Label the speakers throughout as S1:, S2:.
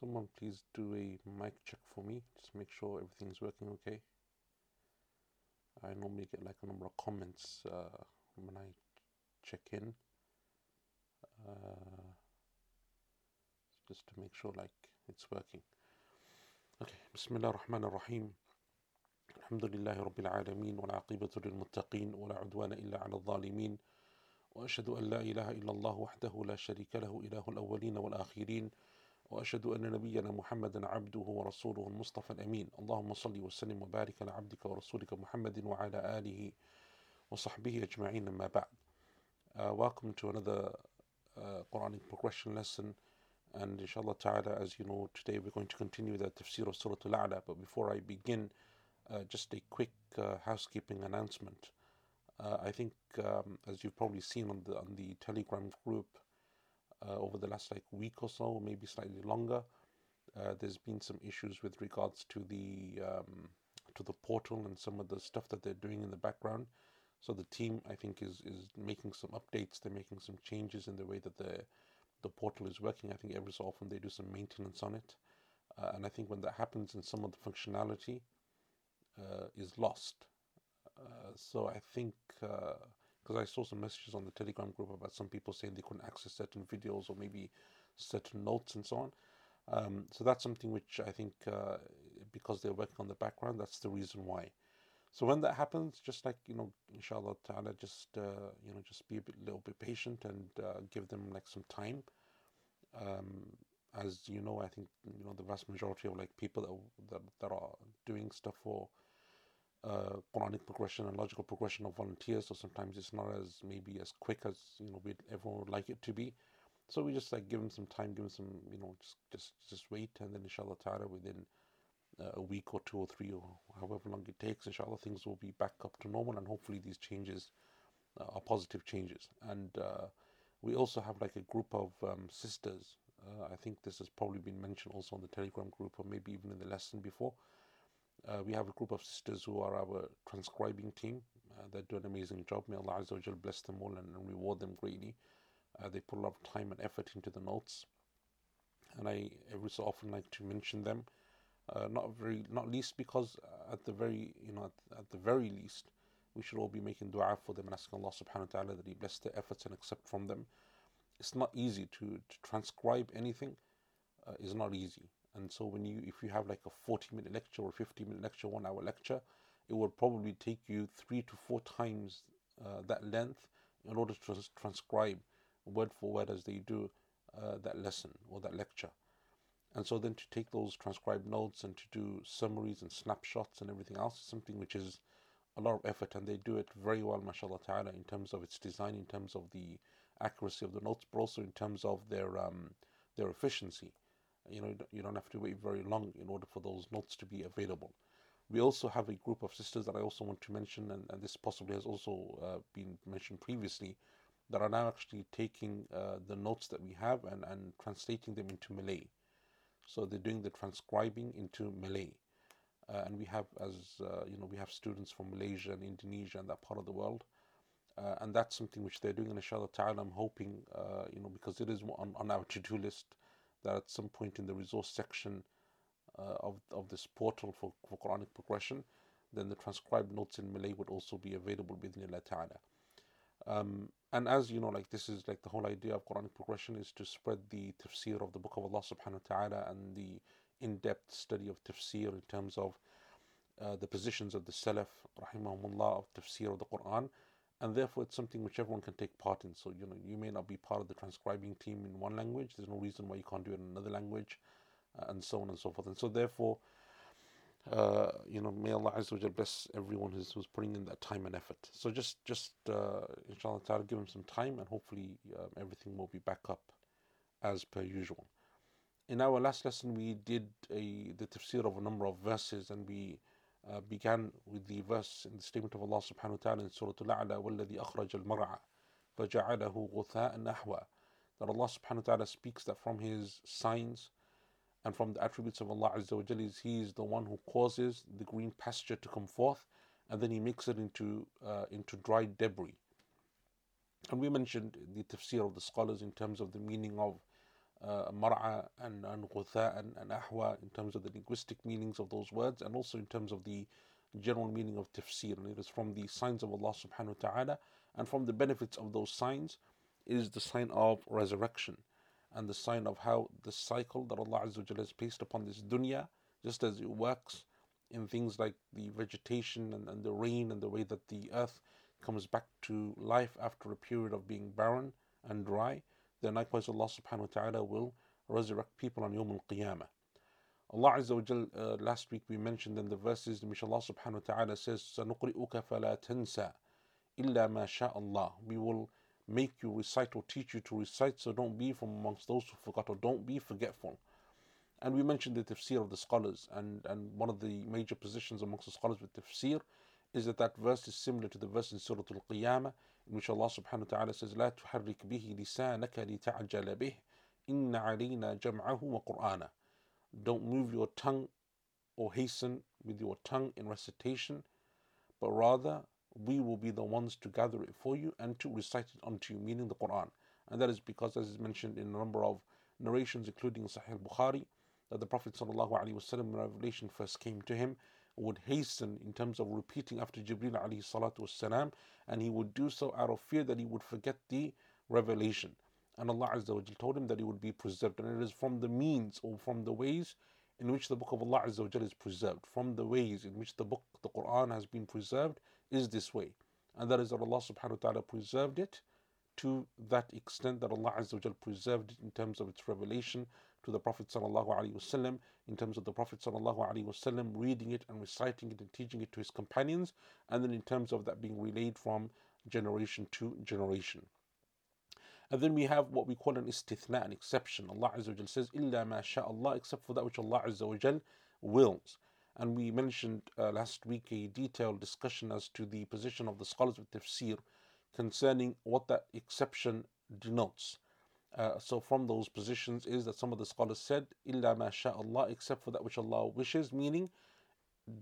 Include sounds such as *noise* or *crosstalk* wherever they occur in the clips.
S1: Someone please do a mic check for me. Just make sure everything's working okay. I normally get like a number of comments uh, when I check in. Uh, just to make sure like it's working. Okay, بسم الله الرحمن الرحيم الحمد لله رب العالمين والعاقبة للمتقين ولا عدوان إلا على الظالمين وأشهد أن لا إله إلا الله وحده لا شريك له إله الأولين والآخرين وأشهد أن نبينا محمدا عبده ورسوله المصطفى الأمين اللهم صل وسلم وبارك على عبدك ورسولك محمد وعلى آله وصحبه أجمعين أما بعد uh, Welcome to another uh, Quranic progression lesson and inshallah ta'ala as you know today we're going to continue the tafsir of Surah Al-A'la but before I begin uh, just a quick uh, housekeeping announcement uh, I think um, as you've probably seen on the on the telegram group uh, over the last like week or so, maybe slightly longer. Uh, there's been some issues with regards to the um, to the portal and some of the stuff that they're doing in the background. So the team, I think, is is making some updates. They're making some changes in the way that the the portal is working. I think every so often they do some maintenance on it, uh, and I think when that happens, and some of the functionality uh, is lost. Uh, so I think uh, because I saw some messages on the Telegram group about some people saying they couldn't access certain videos or maybe certain notes and so on. Um, so that's something which I think uh, because they're working on the background, that's the reason why. So when that happens, just like you know, inshallah ta'ala, just uh, you know, just be a bit, little bit patient and uh, give them like some time. Um, as you know, I think you know the vast majority of like people that that, that are doing stuff for uh, Quranic progression and logical progression of volunteers. So sometimes it's not as maybe as quick as you know we everyone would like it to be. So we just like give them some time, give them some you know just just just wait, and then inshallah ta'ala within uh, a week or two or three or however long it takes, inshallah things will be back up to normal, and hopefully these changes uh, are positive changes. And uh, we also have like a group of um, sisters. Uh, I think this has probably been mentioned also on the Telegram group or maybe even in the lesson before uh, we have a group of sisters who are our transcribing team. Uh, do an amazing job. May Allah Azza wa bless them all and, and reward them greatly. Uh, they put a lot of time and effort into the notes, and I every so often like to mention them. Uh, not very, not least because at the very, you know, at, at, the very least, we should all be making du'a for them and asking Allah Subhanahu wa Taala that He bless their efforts and accept from them. It's not easy to, to transcribe anything. Uh, is not easy and so when you if you have like a 40 minute lecture or 50 minute lecture one hour lecture it will probably take you three to four times uh, that length in order to trans- transcribe word for word as they do uh, that lesson or that lecture. And so then to take those transcribed notes and to do summaries and snapshots and everything else is something which is a lot of effort and they do it very well mashallah ta'ala in terms of its design in terms of the accuracy of the notes but also in terms of their um, their efficiency you know you don't have to wait very long in order for those notes to be available we also have a group of sisters that I also want to mention, and, and this possibly has also uh, been mentioned previously, that are now actually taking uh, the notes that we have and, and translating them into Malay. So they're doing the transcribing into Malay. Uh, and we have, as uh, you know, we have students from Malaysia and Indonesia and that part of the world. Uh, and that's something which they're doing, and inshallah ta'ala, I'm hoping, uh, you know, because it is on, on our to do list that at some point in the resource section uh, of, of this portal for, for Quranic progression, then the transcribed notes in Malay would also be available bidnillah ta'ala. Um, and as you know, like this is like the whole idea of Quranic progression is to spread the tafsir of the Book of Allah subhanahu wa ta'ala and the in-depth study of tafsir in terms of uh, the positions of the Salaf, rahimahumullah, of tafsir of the Quran, and therefore it's something which everyone can take part in. So you know you may not be part of the transcribing team in one language. There's no reason why you can't do it in another language, uh, and so on and so forth. And so therefore, uh, you know, may Allah Azza bless everyone who's, who's putting in that time and effort. So just just uh, inshallah ta'ala give him some time, and hopefully um, everything will be back up as per usual. In our last lesson, we did a the tafsir of a number of verses, and we uh, began with the verse in the statement of Allah subhanahu wa ta'ala in Surah Al-A'la وَالَّذِي أَخْرَجَ الْمَرْعَى فَجَعَلَهُ غُثَاءً أَحْوَى that Allah subhanahu wa ta'ala speaks that from his signs and from the attributes of Allah Azza wa Jalla is He is the one who causes the green pasture to come forth and then He makes it into uh, into dry debris. And we mentioned the tafsir of the scholars in terms of the meaning of uh, mar'a and, and ghutha and, and ahwa in terms of the linguistic meanings of those words and also in terms of the general meaning of tafsir. And it is from the signs of Allah subhanahu wa ta'ala and from the benefits of those signs is the sign of resurrection and the sign of how the cycle that Allah Azza has placed upon this dunya, just as it works in things like the vegetation and, and the rain and the way that the earth comes back to life after a period of being barren and dry, then likewise Allah subhanahu wa ta'ala will resurrect people on Yawm al-Qiyamah. Allah Azza wa Jal, uh, last week we mentioned in the verses in which Allah subhanahu wa ta'ala says, سَنُقْرِئُكَ فَلَا تَنْسَى إِلَّا مَا شَاءَ اللَّهِ We will make you recite or teach you to recite, so don't be from amongst those who forgot or don't be forgetful. And we mentioned the tafsir of the scholars, and, and one of the major positions amongst the scholars with tafsir is that that verse is similar to the verse in Surah Al-Qiyamah, in which Allah subhanahu wa ta'ala says, لا تحرك به لسانك لتعجل به إن علينا جمعه وقرآنه Don't move your tongue or hasten with your tongue in recitation, but rather we will be the ones to gather it for you and to recite it unto you, meaning the Quran. And that is because, as is mentioned in a number of narrations, including Sahih Bukhari, that the Prophet ﷺ, when revelation first came to him, would hasten in terms of repeating after Jibreel alayhi salatu wasalam, and he would do so out of fear that he would forget the revelation. And Allah Azza wa told him that he would be preserved. And it is from the means or from the ways in which the book of Allah Azza wa is preserved, from the ways in which the book, the Quran, has been preserved, is this way. And that is that Allah subhanahu wa ta'ala preserved it to that extent that Allah Azza wa preserved it in terms of its revelation to the Prophet wasallam, in terms of the Prophet wasallam reading it and reciting it and teaching it to his companions, and then in terms of that being relayed from generation to generation. And then we have what we call an istithna, an exception. Allah Azza wa says, "Illa ma Allah," except for that which Allah Azza wa wills. And we mentioned uh, last week a detailed discussion as to the position of the scholars of tafsir concerning what that exception denotes. Uh, so from those positions is that some of the scholars said, "Illa ma Allah," except for that which Allah wishes, meaning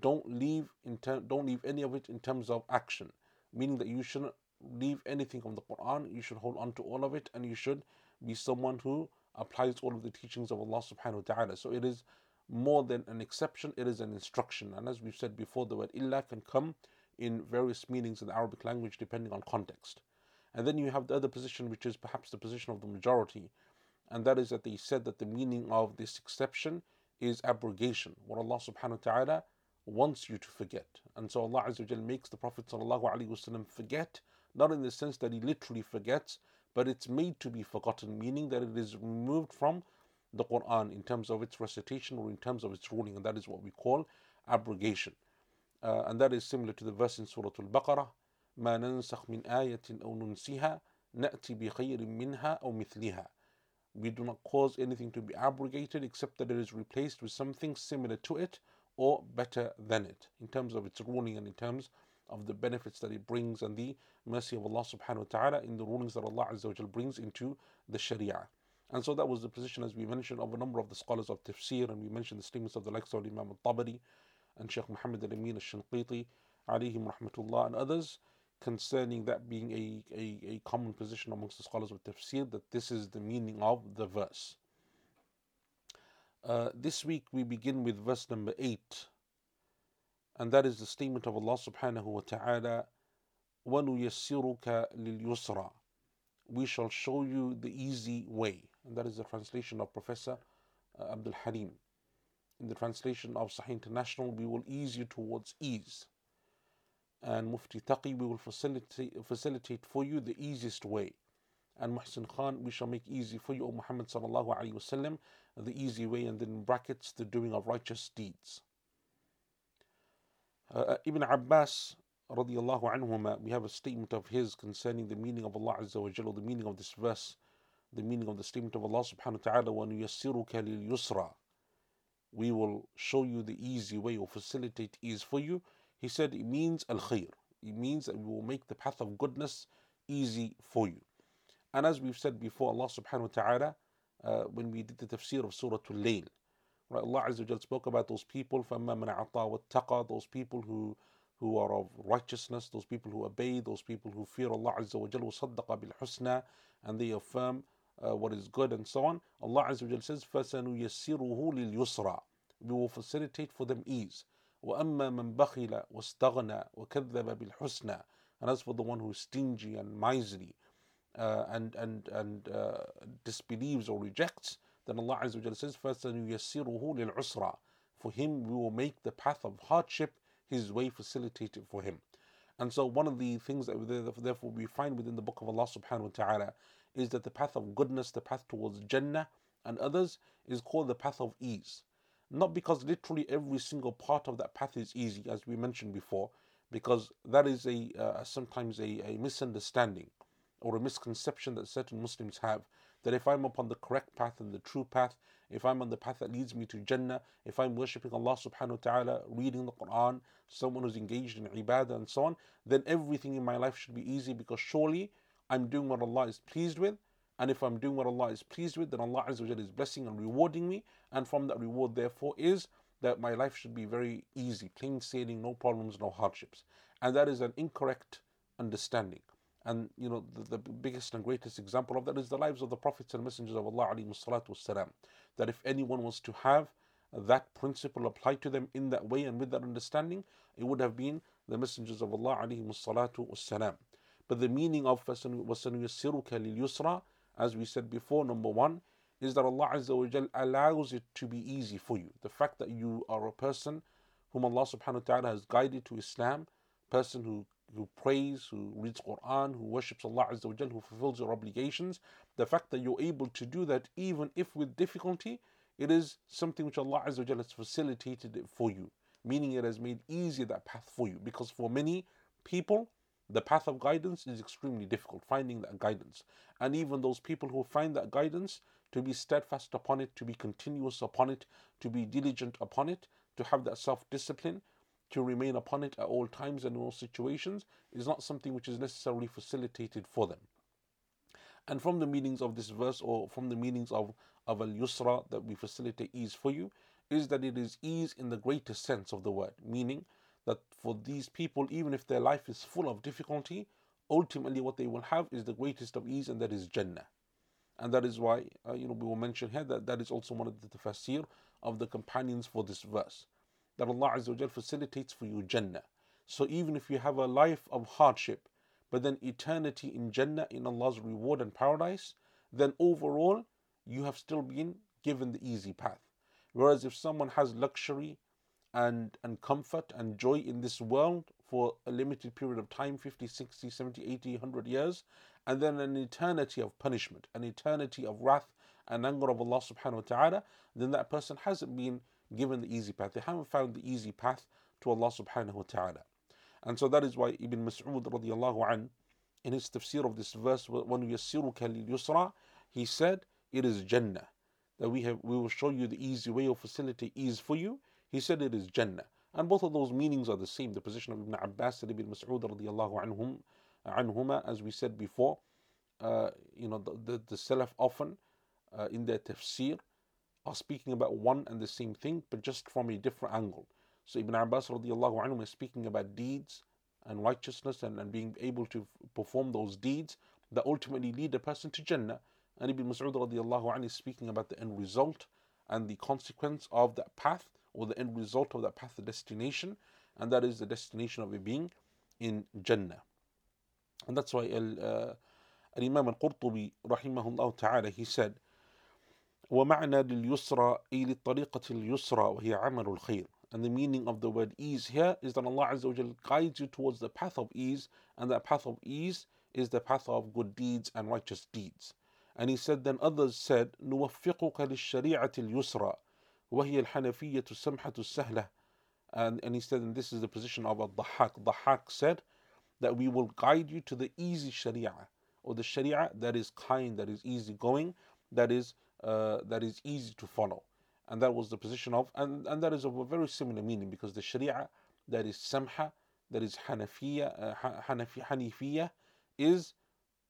S1: don't leave in ter- don't leave any of it in terms of action, meaning that you shouldn't leave anything from the Quran. You should hold on to all of it, and you should be someone who applies all of the teachings of Allah Subhanahu wa Taala. So it is more than an exception; it is an instruction. And as we've said before, the word "illa" can come in various meanings in the Arabic language depending on context. And then you have the other position, which is perhaps the position of the majority, and that is that they said that the meaning of this exception is abrogation, what Allah subhanahu wa ta'ala wants you to forget. And so Allah Azza wa Jal makes the Prophet forget, not in the sense that he literally forgets, but it's made to be forgotten, meaning that it is removed from the Quran in terms of its recitation or in terms of its ruling, and that is what we call abrogation. Uh, and that is similar to the verse in Surah Al Baqarah ما ننسخ من آية أو ننسيها نأتي بخير منها أو مثلها We do not cause anything to be abrogated except that it is replaced with something similar to it or better than it in terms of its ruling and in terms of the benefits that it brings and the mercy of Allah subhanahu wa ta'ala in the rulings that Allah Azza wa brings into the Sharia. And so that was the position, as we mentioned, of a number of the scholars of tafsir, and we mentioned the statements of the likes of Imam al-Tabari and Sheikh Muhammad al-Amin al-Shinqiti, alayhim rahmatullah, and others, concerning that being a, a, a common position amongst the scholars of tafsir that this is the meaning of the verse. Uh, this week we begin with verse number 8, and that is the statement of Allah subhanahu wa ta'ala, وَنُيَسِّرُكَ لِلْيُسْرَى We shall show you the easy way. And that is the translation of Professor uh, Abdul Haleem. In the translation of Sahih International, we will ease you towards ease and Mufti Taqi, we will facilitate, facilitate for you the easiest way. And Muhsin Khan, we shall make easy for you, O Muhammad sallallahu alayhi wasallam, the easy way, and then in brackets, the doing of righteous deeds. Uh, uh Ibn Abbas, radiallahu anhuma, we have a statement of his concerning the meaning of Allah Azza wa Jalla, the meaning of this verse, the meaning of the statement of Allah subhanahu wa ta'ala, وَنُيَسِّرُكَ لِلْيُسْرَى We will show you the easy way or facilitate ease for you. He said it means al khair. It means that we will make the path of goodness easy for you. And as we've said before, Allah subhanahu wa ta'ala, uh, when we did the tafsir of Surah Al-Layl, right, Allah Azza wa spoke about those people, فَأَمَّا مَنْ عَطَى Those people who, who are of righteousness, those people who obey, those people who fear Allah Azza wa Jal, bil-husna, And they affirm uh, what is good and so on. Allah Azza wa Jal says, فَسَنُيَسِّرُهُ لِلْيُسْرَى We will facilitate for them ease. وأما من بخل واستغنى وكذب بالحسنى and as for the one who is stingy and miserly uh, and and and uh, disbelieves or rejects then Allah Azza wa says فَسَنُيَسِّرُهُ لِلْعُسْرَى for him we will make the path of hardship his way facilitated for him. And so one of the things that therefore we find within the book of Allah subhanahu wa ta'ala is that the path of goodness the path towards Jannah and others is called the path of ease. Not because literally every single part of that path is easy, as we mentioned before, because that is a uh, sometimes a, a misunderstanding or a misconception that certain Muslims have that if I'm upon the correct path and the true path, if I'm on the path that leads me to Jannah, if I'm worshipping Allah subhanahu wa ta'ala, reading the Quran, someone who's engaged in ibadah and so on, then everything in my life should be easy because surely I'm doing what Allah is pleased with. And if I'm doing what Allah is pleased with, then Allah Azza is blessing and rewarding me. And from that reward, therefore, is that my life should be very easy, plain sailing, no problems, no hardships. And that is an incorrect understanding. And you know, the, the, biggest and greatest example of that is the lives of the prophets and messengers of Allah والسلام, that if anyone was to have that principle applied to them in that way and with that understanding, it would have been the messengers of Allah والسلام. But the meaning of وَسَنُيَسِّرُكَ لِلْيُسْرَى as we said before, number one, is that Allah Azza wa Jal allows it to be easy for you. The fact that you are a person whom Allah subhanahu wa ta'ala has guided to Islam, person who who prays, who reads Quran, who worships Allah Azza wa Jal, who fulfills your obligations, the fact that you're able to do that even if with difficulty, it is something which Allah Azza wa Jal has facilitated it for you. Meaning it has made easier that path for you. Because for many people, the path of guidance is extremely difficult, finding that guidance. And even those people who find that guidance, to be steadfast upon it, to be continuous upon it, to be diligent upon it, to have that self discipline, to remain upon it at all times and in all situations is not something which is necessarily facilitated for them. And from the meanings of this verse, or from the meanings of, of al yusra that we facilitate ease for you, is that it is ease in the greatest sense of the word, meaning that for these people, even if their life is full of difficulty, ultimately what they will have is the greatest of ease, and that is Jannah. And that is why, uh, you know, we will mention here that that is also one of the tafsir of the companions for this verse that Allah Azza wa facilitates for you Jannah. So even if you have a life of hardship, but then eternity in Jannah, in Allah's reward and paradise, then overall you have still been given the easy path. Whereas if someone has luxury and, and comfort and joy in this world for a limited period of time 50, 60, 70, 80, 100 years, and then an eternity of punishment, an eternity of wrath and anger of Allah subhanahu wa ta'ala, then that person hasn't been given the easy path. They haven't found the easy path to Allah subhanahu wa ta'ala. And so that is why Ibn Mas'ud radiallahu an, in his tafsir of this verse, when يَسِّرُكَ لِلْيُسْرَى, he said, it is Jannah. That we have we will show you the easy way or facilitate ease for you. He said it is Jannah. And both of those meanings are the same. The position of Ibn Abbas and Ibn Mas'ud anhum, anhuma, as we said before, uh, you know, the, the, the Salaf often uh, in their tafsir are speaking about one and the same thing, but just from a different angle. So Ibn Abbas radiallahu anhu is speaking about deeds and righteousness and, and being able to perform those deeds that ultimately lead a person to Jannah. And Ibn Mas'ud radiallahu anhu is speaking about the end result and the consequence of that path or the end result of that path, the destination, and that is the destination of a being in Jannah. And that's why uh, Imam al-Qurtubi rahimahullah ta'ala, he said, ومعنى لليسرى أي للطريقة اليسرى وهي عمل الخير and the meaning of the word ease here is that Allah Azza wa guides you towards the path of ease and that path of ease is the path of good deeds and righteous deeds and he said then others said نوفقك للشريعة اليسرى وهي الحنفية السمحة السهلة and, and he said and this is the position of al-Dhahak Dhahak said that we will guide you to the easy sharia or the sharia that is kind that is easy going that is uh, that is easy to follow. And that was the position of, and, and that is of a very similar meaning because the Sharia that is Samha, that is Hanafiya, uh, Hanafi, Hanifiya, is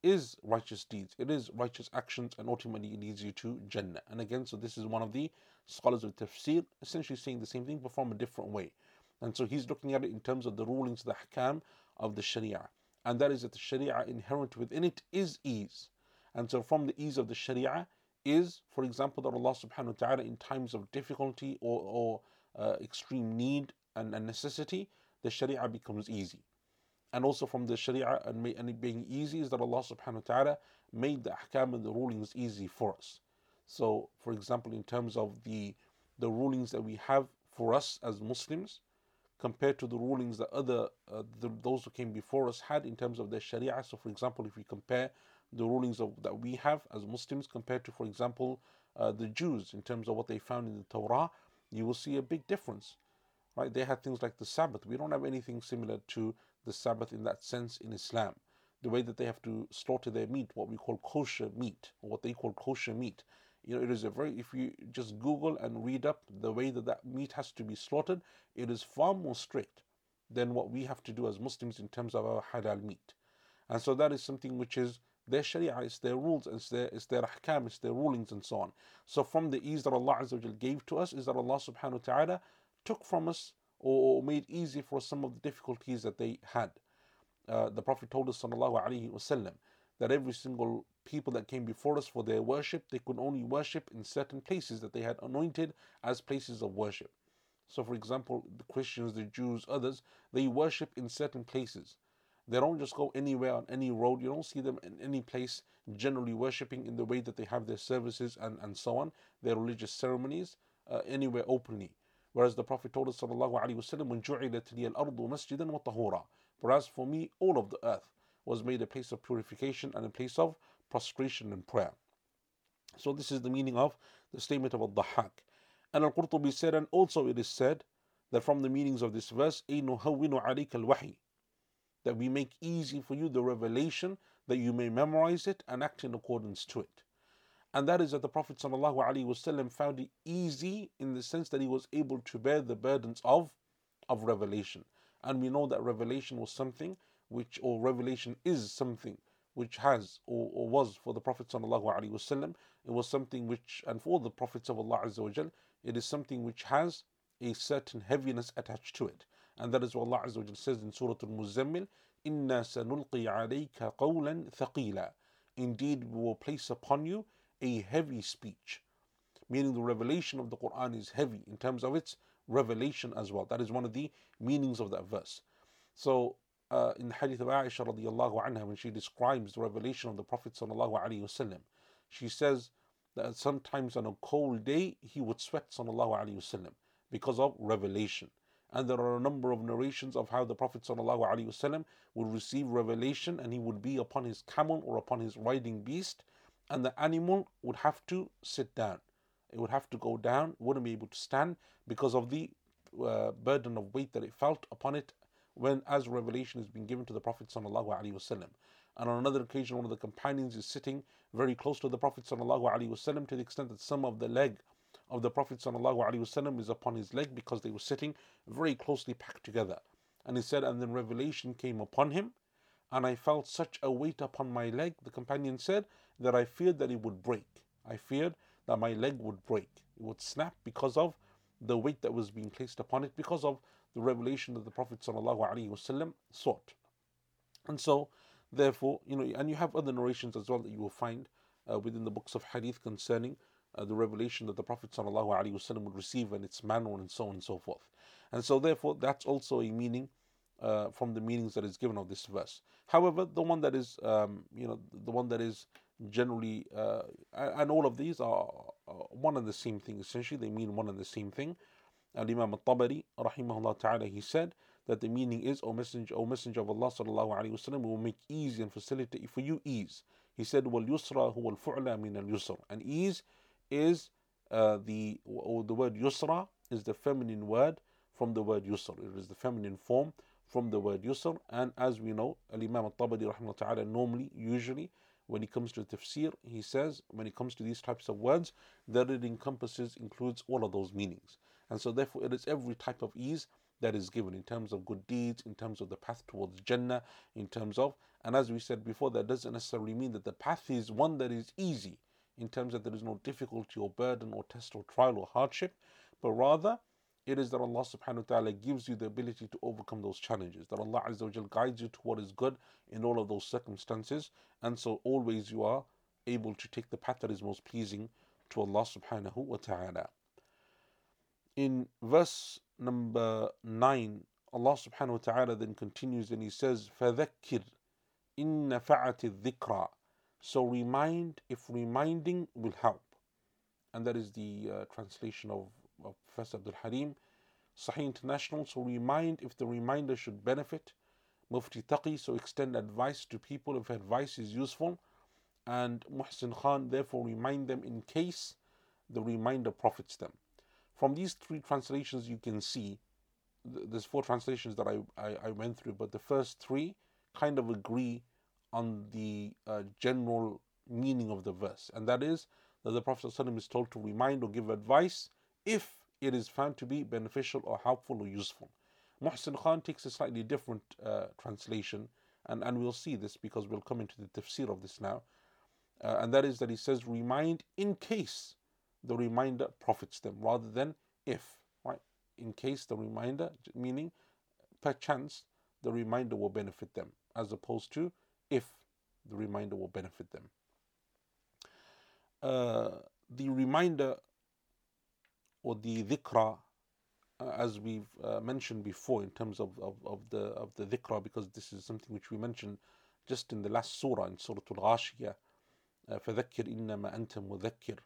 S1: is righteous deeds. It is righteous actions, and ultimately it leads you to Jannah. And again, so this is one of the scholars of tafsir, essentially saying the same thing but from a different way. And so he's looking at it in terms of the rulings, the hakam of the Sharia. And that is that the Sharia inherent within it is ease. And so from the ease of the Sharia is, for example, that Allah subhanahu wa ta'ala in times of difficulty or, or uh, extreme need and, and necessity, the Sharia becomes easy. And also from the Sharia and, and it being easy is that Allah subhanahu wa ta'ala made the ahkam and the rulings easy for us. So, for example, in terms of the the rulings that we have for us as Muslims, compared to the rulings that other uh, the, those who came before us had in terms of their Sharia. So, for example, if we compare the rulings of, that we have as Muslims compared to, for example, uh, the Jews in terms of what they found in the Torah, you will see a big difference. Right? They had things like the Sabbath. We don't have anything similar to the Sabbath in that sense in Islam. The way that they have to slaughter their meat, what we call kosher meat, or what they call kosher meat. You know, it is a very, if you just Google and read up the way that that meat has to be slaughtered, it is far more strict than what we have to do as Muslims in terms of our halal meat. And so that is something which is their sharia, it's their rules, it's their, it's their ahkam, it's their rulings and so on. So from the ease that Allah Azza gave to us is that Allah subhanahu wa ta'ala took from us or made easy for some of the difficulties that they had. Uh, the Prophet told us sallallahu alaihi wasallam that every single people that came before us for their worship, they could only worship in certain places that they had anointed as places of worship. So, for example, the Christians, the Jews, others, they worship in certain places. They don't just go anywhere on any road. You don't see them in any place generally worshipping in the way that they have their services and, and so on, their religious ceremonies, uh, anywhere openly. Whereas the Prophet told us, wasallam, "When liya al-ardu masjidan wa tahura." Whereas for me, all of the earth was made a place of purification and a place of prostration and prayer. So this is the meaning of the statement of Al-Dahhak. And Al-Qurtubi said, and also it is said that from the meanings of this verse, نُهَوِّنُ عَلَيْكَ الْوَحِيِّ That we make easy for you the revelation, that you may memorize it and act in accordance to it. And that is that the Prophet ﷺ found it easy in the sense that he was able to bear the burdens of, of revelation. And we know that revelation was something which, or revelation is something which has or, or was for the Prophet ﷺ, it was something which, and for the Prophets of Allah Azza it is something which has a certain heaviness attached to it. And that is what Allah Azza says in Surah Al-Muzammil, إِنَّا سَنُلْقِي عَلَيْكَ قَوْلًا ثَقِيلًا Indeed, we will place upon you a heavy speech. Meaning the revelation of the Quran is heavy in terms of its revelation as well. That is one of the meanings of that verse. So uh, in the hadith of Aisha radiallahu anha, when she describes the revelation of the Prophet sallallahu alaihi wasallam, she says that sometimes on a cold day he would sweat sallallahu alaihi wasallam because of revelation. And there are a number of narrations of how the Prophet ﷺ would receive revelation and he would be upon his camel or upon his riding beast, and the animal would have to sit down. It would have to go down, wouldn't be able to stand because of the uh, burden of weight that it felt upon it when as revelation is being given to the Prophet ﷺ. And on another occasion, one of the companions is sitting very close to the Prophet ﷺ to the extent that some of the leg of the Prophet ﷺ is upon his leg because they were sitting very closely packed together. And he said, and then revelation came upon him, and I felt such a weight upon my leg, the companion said, that I feared that it would break. I feared that my leg would break. It would snap because of the weight that was being placed upon it, because of the revelation that the Prophet ﷺ sought. And so, therefore, you know, and you have other narrations as well that you will find uh, within the books of hadith concerning uh, the revelation that the Prophet ﷺ would receive and its manner and so on and so forth. And so, therefore, that's also a meaning uh, from the meanings that is given of this verse. However, the one that is, um, you know, the one that is generally, uh, and all of these are one and the same thing. Essentially, they mean one and the same thing. Imam al Tabari, rahimahullah ta'ala, he said that the meaning is, O Messenger, O Messenger of Allah sallallahu alayhi wasallam, will make easy and facilitate for you ease. He said, Wal yusra huwa al fu'la min al yusr. And ease is uh, the, or the word yusra is the feminine word from the word yusr. It is the feminine form from the word yusr. And as we know, Al Imam al Tabari, ta'ala, normally, usually, when it comes to tafsir, he says, when it comes to these types of words, that it encompasses, includes all of those meanings. And so, therefore, it is every type of ease that is given in terms of good deeds, in terms of the path towards Jannah, in terms of, and as we said before, that doesn't necessarily mean that the path is one that is easy in terms that there is no difficulty or burden or test or trial or hardship, but rather it is that Allah subhanahu wa ta'ala gives you the ability to overcome those challenges, that Allah Azza wa guides you to what is good in all of those circumstances, and so always you are able to take the path that is most pleasing to Allah subhanahu wa ta'ala. In verse number 9, Allah subhanahu wa ta'ala then continues and He says, فَذَكِّرْ إِن al-dikra." So remind if reminding will help. And that is the uh, translation of, of Professor Abdul Haleem, Sahih International. So remind if the reminder should benefit. Mufti Taqi, so extend advice to people if advice is useful. And Muhsin Khan, therefore, remind them in case the reminder profits them. From these three translations, you can see there's four translations that I, I, I, went through, but the first three kind of agree on the uh, general meaning of the verse, and that is that the Prophet ﷺ is told to remind or give advice if it is found to be beneficial or helpful or useful. Muhsin Khan takes a slightly different uh, translation, and, and we'll see this because we'll come into the tafsir of this now. Uh, and that is that he says, remind in case the reminder profits them, rather than if, right? In case the reminder, meaning perchance the reminder will benefit them, as opposed to if the reminder will benefit them. Uh, the reminder or the dhikra uh, as we've uh, mentioned before in terms of, of, of, the of the dhikra because this is something which we mentioned just in the last surah in Surah Al-Ghashiyah فذكر إنما أنت مذكر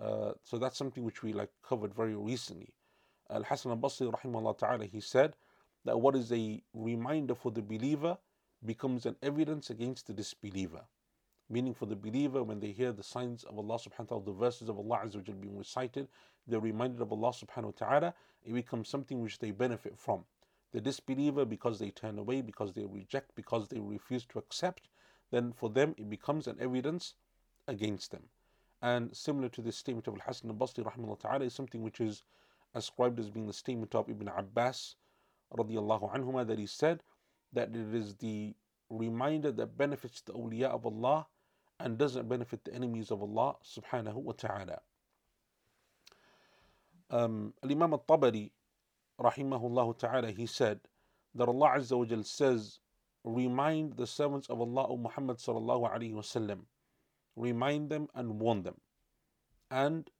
S1: uh, so that's something which we like covered very recently Al-Hasan al-Basri rahimahullah ta'ala he said that what is a reminder for the believer becomes an evidence against the disbeliever meaning for the believer when they hear the signs of Allah subhanahu wa ta'ala, the verses of Allah Azza wa being recited, they're reminded of Allah subhanahu wa ta'ala, it becomes something which they benefit from. The disbeliever, because they turn away, because they reject, because they refuse to accept, then for them it becomes an evidence against them. And similar to this statement of Al-Hasan al-Basri rahimahullah ta'ala is something which is ascribed as being the statement of Ibn Abbas radiallahu anhuma that he said that it is the reminder that benefits the awliya of Allah and doesn't benefit the enemies of Allah subhanahu wa ta'ala. Um, Imam al-Tabari rahimahullah ta'ala he said that Allah Azza wa says remind the servants of Allah O Muhammad sallallahu alayhi wasallam remind them and warn them and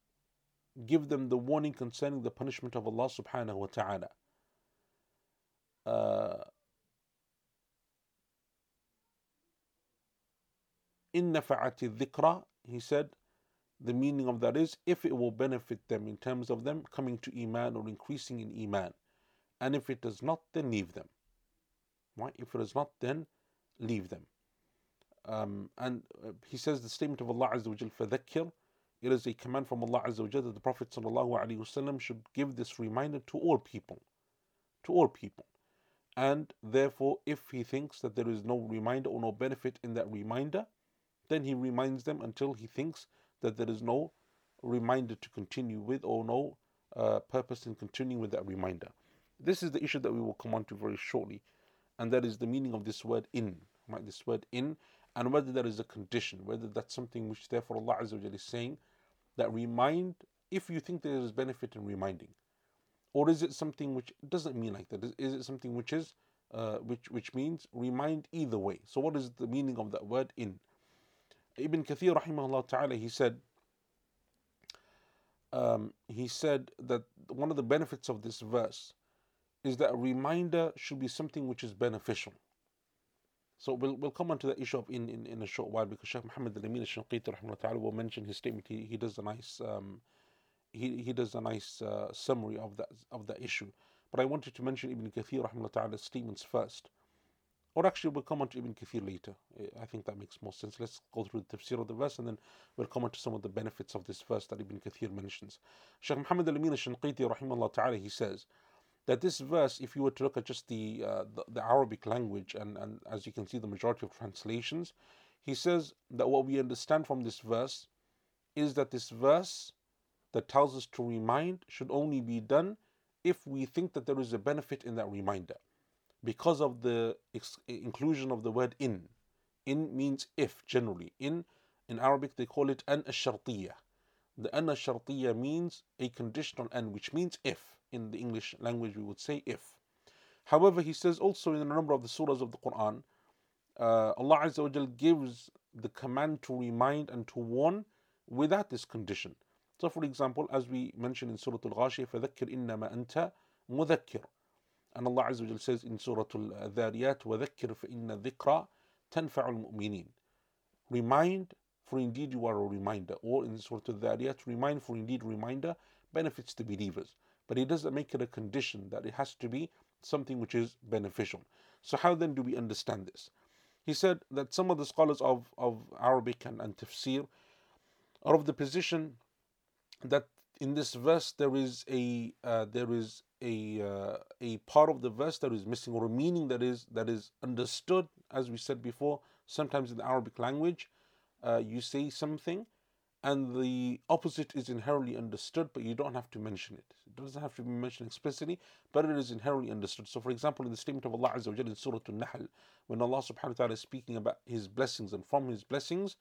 S1: give them the warning concerning the punishment of Allah subhanahu wa ta'ala uh, in nafa'ati dhikra, he said, the meaning of that is if it will benefit them in terms of them coming to Iman or increasing in Iman. And if it does not, then leave them. Right? If it does not, then leave them. Um, and uh, he says the statement of Allah Azza wa Jal, فَذَكِّرْ It is a command from Allah Azza wa Jal that the Prophet ﷺ should give this reminder to all people. To all people. And therefore, if he thinks that there is no reminder or no benefit in that reminder, then he reminds them until he thinks that there is no reminder to continue with or no uh, purpose in continuing with that reminder. This is the issue that we will come on to very shortly, and that is the meaning of this word in, right? This word in, and whether there is a condition, whether that's something which therefore Allah Azza wa is saying that remind if you think there is benefit in reminding, or is it something which doesn't mean like that? Is, is it something which is uh, which which means remind either way? So what is the meaning of that word in? Ibn Kathir rahimahullah ta'ala he said um, he said that one of the benefits of this verse is that a reminder should be something which is beneficial. So we'll, we'll come on to that issue of in, in, in a short while because Sheikh Muhammad al-Amin al-Shanqiti ta'ala will mention his statement. He, he does a nice um, he, he does a nice uh, summary of that of that issue. But I wanted to mention Ibn Kathir rahimahullah statements first. Or actually, we'll come on to Ibn Kathir later. I think that makes more sense. Let's go through the tafsir of the verse and then we'll come on to some of the benefits of this verse that Ibn Kathir mentions. Shaykh Muhammad al-Amin al-Shanqiti, rahimahullah ta'ala, he says that this verse, if you were to look at just the, uh, the, the Arabic language, and, and as you can see, the majority of translations, he says that what we understand from this verse is that this verse that tells us to remind should only be done if we think that there is a benefit in that reminder because of the ex- inclusion of the word in. In means if generally. In in Arabic they call it an ashartiyah. The an ashartiyah means a conditional an, which means if In the English language we would say if. However, he says also in a number of the surahs of the Quran, uh, Allah Azza wa Jal gives the command to remind and to warn without this condition. So, for example, as we mentioned in Surah Al Ghashiyah, فَذَكِّرْ إِنَّمَا أَنْتَ مُذَكِّرٌ And Allah Azza wa says in Surah Al Dhariyat, وَذَكِّرْ فَإِنَّ الذِّكْرَ تَنْفَعُ الْمُؤْمِنِينَ Remind, for indeed you are a reminder. Or in Surah Al Dhariyat, remind, for indeed reminder benefits the believers. But He doesn't make it a condition that it has to be something which is beneficial. So, how then do we understand this? He said that some of the scholars of, of Arabic and, and tafsir are of the position that in this verse there is a uh, there is a uh, a part of the verse that is missing or a meaning that is that is understood as we said before sometimes in the Arabic language uh, you say something and the opposite is inherently understood but you don't have to mention it it doesn't have to be mentioned explicitly but it is inherently understood so for example in the statement of Allah Azza wa in Surah An-Nahl when Allah subhanahu wa ta'ala is speaking about his blessings and from his blessings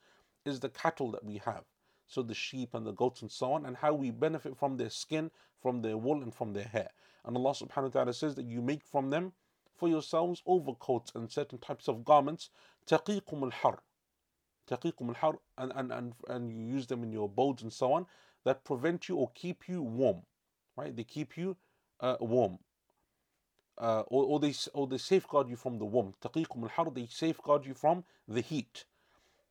S1: is the cattle that we have so the sheep and the goats and so on, and how we benefit from their skin, from their wool, and from their hair. And Allah subhanahu wa ta'ala says that you make from them for yourselves overcoats and certain types of garments, taqiqum al-har. Taqiqum al-har, and, and, and, and you use them in your abodes and so on, that prevent you or keep you warm. Right? They keep you uh, warm. Uh, or, or, they, or they safeguard you from the warmth. Taqiqum al-har, they safeguard you from the heat.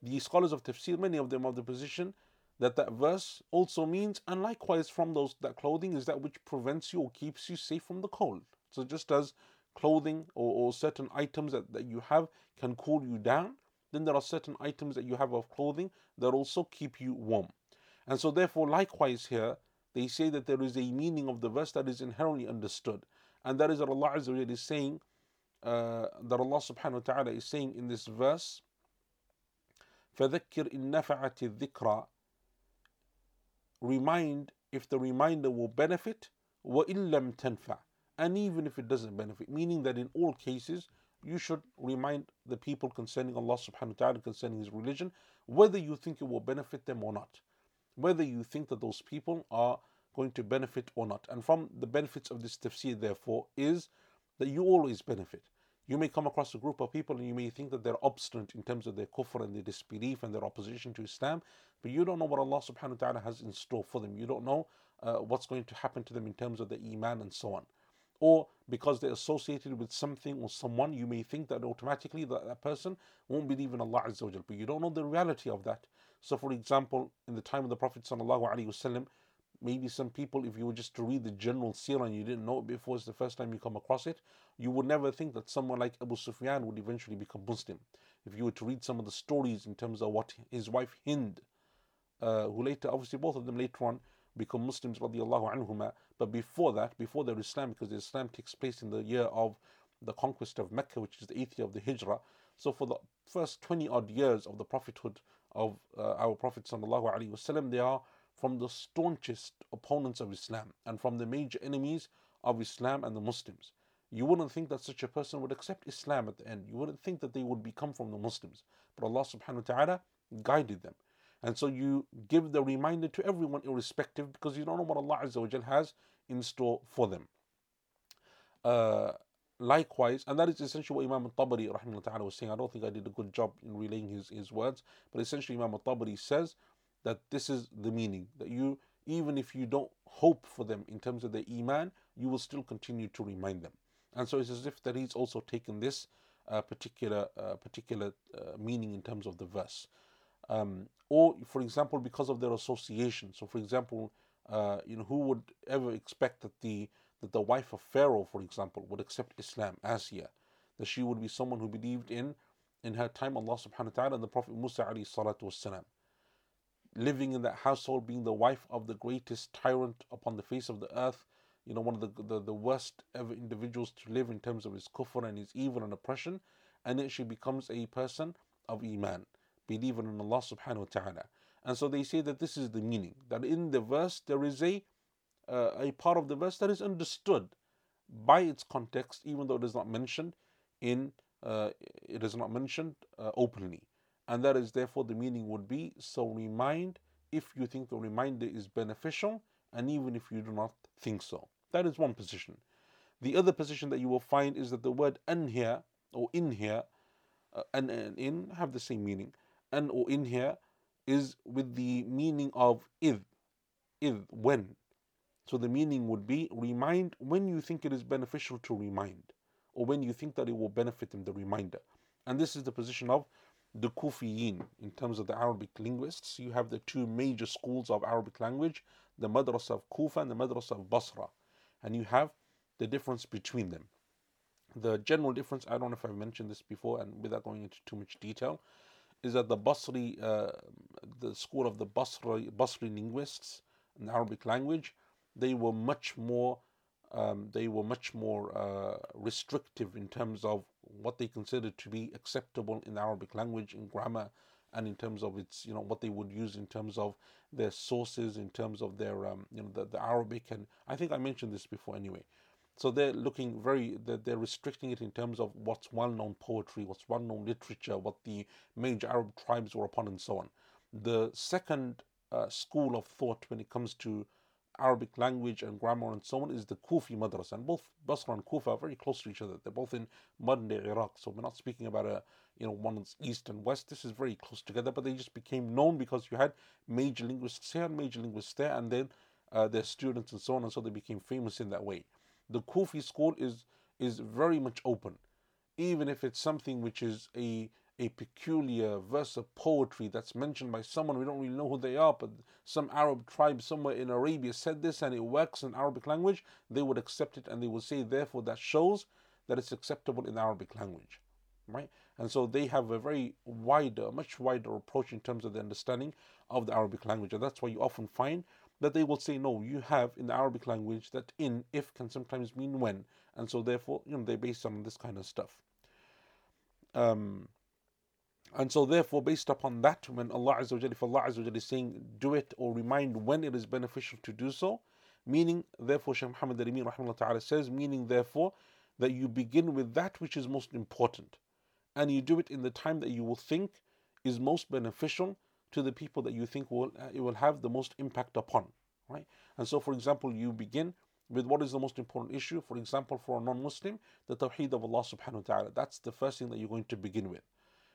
S1: The scholars of tafsir, many of them of the position that that verse also means, and likewise from those that clothing is that which prevents you or keeps you safe from the cold. So just as clothing or, or certain items that, that you have can cool you down, then there are certain items that you have of clothing that also keep you warm. And so therefore likewise here they say that there is a meaning of the verse that is inherently understood. And that is that Allah Azza wa is saying uh, that Allah subhanahu wa ta'ala is saying in this verse فذكر إن نفعت الذكرى remind if the reminder will benefit وَإِن لَمْ تَنْفَعْ and even if it doesn't benefit meaning that in all cases you should remind the people concerning Allah subhanahu wa ta'ala concerning his religion whether you think it will benefit them or not whether you think that those people are going to benefit or not and from the benefits of this tafsir therefore is that you always benefit you may come across a group of people and you may think that they're obstinate in terms of their kufr and their disbelief and their opposition to Islam, but you don't know what Allah subhanahu wa ta'ala has in store for them. You don't know uh, what's going to happen to them in terms of the iman and so on. Or because they're associated with something or someone, you may think that automatically that, that person won't believe in Allah Azza wa but you don't know the reality of that. So, for example, in the time of the Prophet sallallahu alaihi wasallam, maybe some people, if you were just to read the general seerah and you didn't know it before, it's the first time you come across it, you would never think that someone like Abu Sufyan would eventually become Muslim. If you were to read some of the stories in terms of what his wife Hind, uh, who later, obviously both of them later on become Muslims, radiallahu but before that, before the Islam, because Islam takes place in the year of the conquest of Mecca, which is the eighth year of the Hijrah. So for the first 20 odd years of the prophethood of uh, our Prophet wasallam, they are from the staunchest opponents of Islam and from the major enemies of Islam and the Muslims. You wouldn't think that such a person would accept Islam at the end. You wouldn't think that they would become from the Muslims. But Allah subhanahu wa ta'ala guided them. And so you give the reminder to everyone irrespective because you don't know what Allah Azza wa has in store for them. Uh, likewise, and that is essentially what Imam al-Tabari ta'ala was saying. I don't think I did a good job in relaying his, his words, but essentially Imam al-Tabari says that this is the meaning that you even if you don't hope for them in terms of their iman you will still continue to remind them and so it's as if that he's also taken this uh, particular uh, particular uh, meaning in terms of the verse um, or for example because of their association so for example uh, you know who would ever expect that the that the wife of pharaoh for example would accept islam asiya that she would be someone who believed in in her time allah subhanahu wa ta'ala and the prophet musa alayhi salatu wasalam living in that household, being the wife of the greatest tyrant upon the face of the earth, you know, one of the, the, the worst ever individuals to live in terms of his kufr and his evil and oppression, and then she becomes a person of Iman, believing in Allah subhanahu wa ta'ala. And so they say that this is the meaning, that in the verse there is a uh, a part of the verse that is understood by its context, even though it is not mentioned in uh, it is not mentioned uh, openly and that is therefore the meaning would be so remind if you think the reminder is beneficial and even if you do not think so. That is one position. The other position that you will find is that the word an here or in here uh, and, and in have the same meaning. and or in here is with the meaning of id, id, when. So the meaning would be remind when you think it is beneficial to remind, or when you think that it will benefit in the reminder. And this is the position of the Kufiyin in terms of the Arabic linguists. You have the two major schools of Arabic language, the Madrasa of Kufa and the Madrasa of Basra. And you have the difference between them. The general difference, I don't know if I've mentioned this before and without going into too much detail, is that the Basri, uh, the school of the Basri, Basri linguists in the Arabic language, they were much more um, they were much more uh, restrictive in terms of what they considered to be acceptable in the Arabic language in grammar and in terms of its you know what they would use in terms of their sources in terms of their um, you know the, the Arabic and I think I mentioned this before anyway. So they're looking very they're, they're restricting it in terms of what's well-known poetry what's well-known literature what the major Arab tribes were upon and so on the second uh, school of thought when it comes to Arabic language and grammar and so on is the Kufi madrasa. And both Basra and Kufa are very close to each other. They're both in modern day Iraq. So we're not speaking about a you know one's east and west. This is very close together, but they just became known because you had major linguists here and major linguists there, and then uh, their students and so on, and so they became famous in that way. The Kufi school is is very much open, even if it's something which is a a peculiar verse of poetry that's mentioned by someone we don't really know who they are, but some Arab tribe somewhere in Arabia said this and it works in Arabic language, they would accept it and they would say, therefore, that shows that it's acceptable in Arabic language. Right? And so they have a very wider, much wider approach in terms of the understanding of the Arabic language. And that's why you often find that they will say, no, you have in the Arabic language that in, if can sometimes mean when. And so therefore, you know, they base on this kind of stuff. Um, and so, therefore, based upon that, when Allah Azza wa if Allah Azza is saying, do it or remind when it is beneficial to do so, meaning, therefore, Shaykh Muhammad al ta'ala says, meaning, therefore, that you begin with that which is most important. And you do it in the time that you will think is most beneficial to the people that you think will uh, it will have the most impact upon. Right? And so, for example, you begin with what is the most important issue. For example, for a non Muslim, the Tawheed of Allah subhanahu wa ta'ala. That's the first thing that you're going to begin with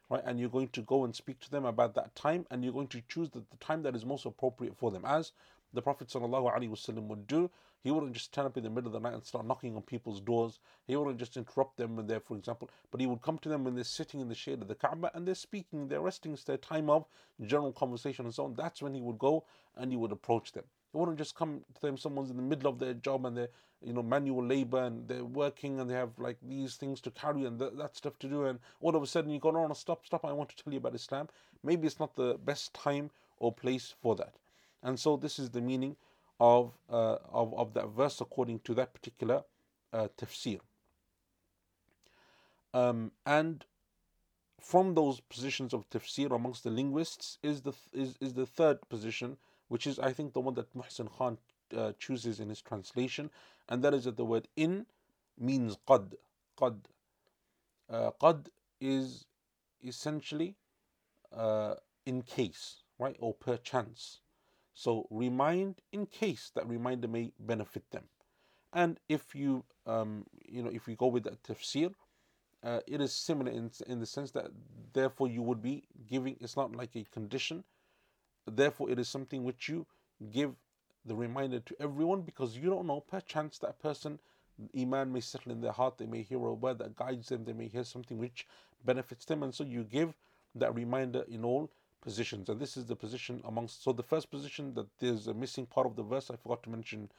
S1: right? And you're going to go and speak to them about that time, and you're going to choose the, the time that is most appropriate for them. As the Prophet ﷺ would do, he wouldn't just turn up in the middle of the night and start knocking on people's doors. He wouldn't just interrupt them when they're, for example, but he would come to them when they're sitting in the shade of the Kaaba and they're speaking, they're resting, it's their time of general conversation and so on. That's when he would go and he would approach them. He wouldn't just come to them, someone's in the middle of their job and they're, you know, manual labor and they're working and they have like these things to carry and th- that stuff to do. And all of a sudden you go, no, no, stop, stop, I want to tell you about Islam. Maybe it's not the best time or place for that. And so this is the meaning of, uh, of, of that verse according to that particular uh, tafsir. Um, and from those positions of tafsir amongst the linguists is the is, is the third position which is, I think, the one that Muhsin Khan uh, chooses in his translation, and that is that the word in means qad. Qad. Uh, qad is essentially uh, in case, right, or perchance. So remind in case that reminder may benefit them. And if you, um, you know, if we go with that tafsir, uh, it is similar in, in the sense that therefore you would be giving, it's not like a condition, Therefore, it is something which you give the reminder to everyone because you don't know, perchance that person, Iman may settle in their heart, they may hear a word that guides them, they may hear something which benefits them, and so you give that reminder in all positions. And this is the position amongst, so the first position that there's a missing part of the verse, I forgot to mention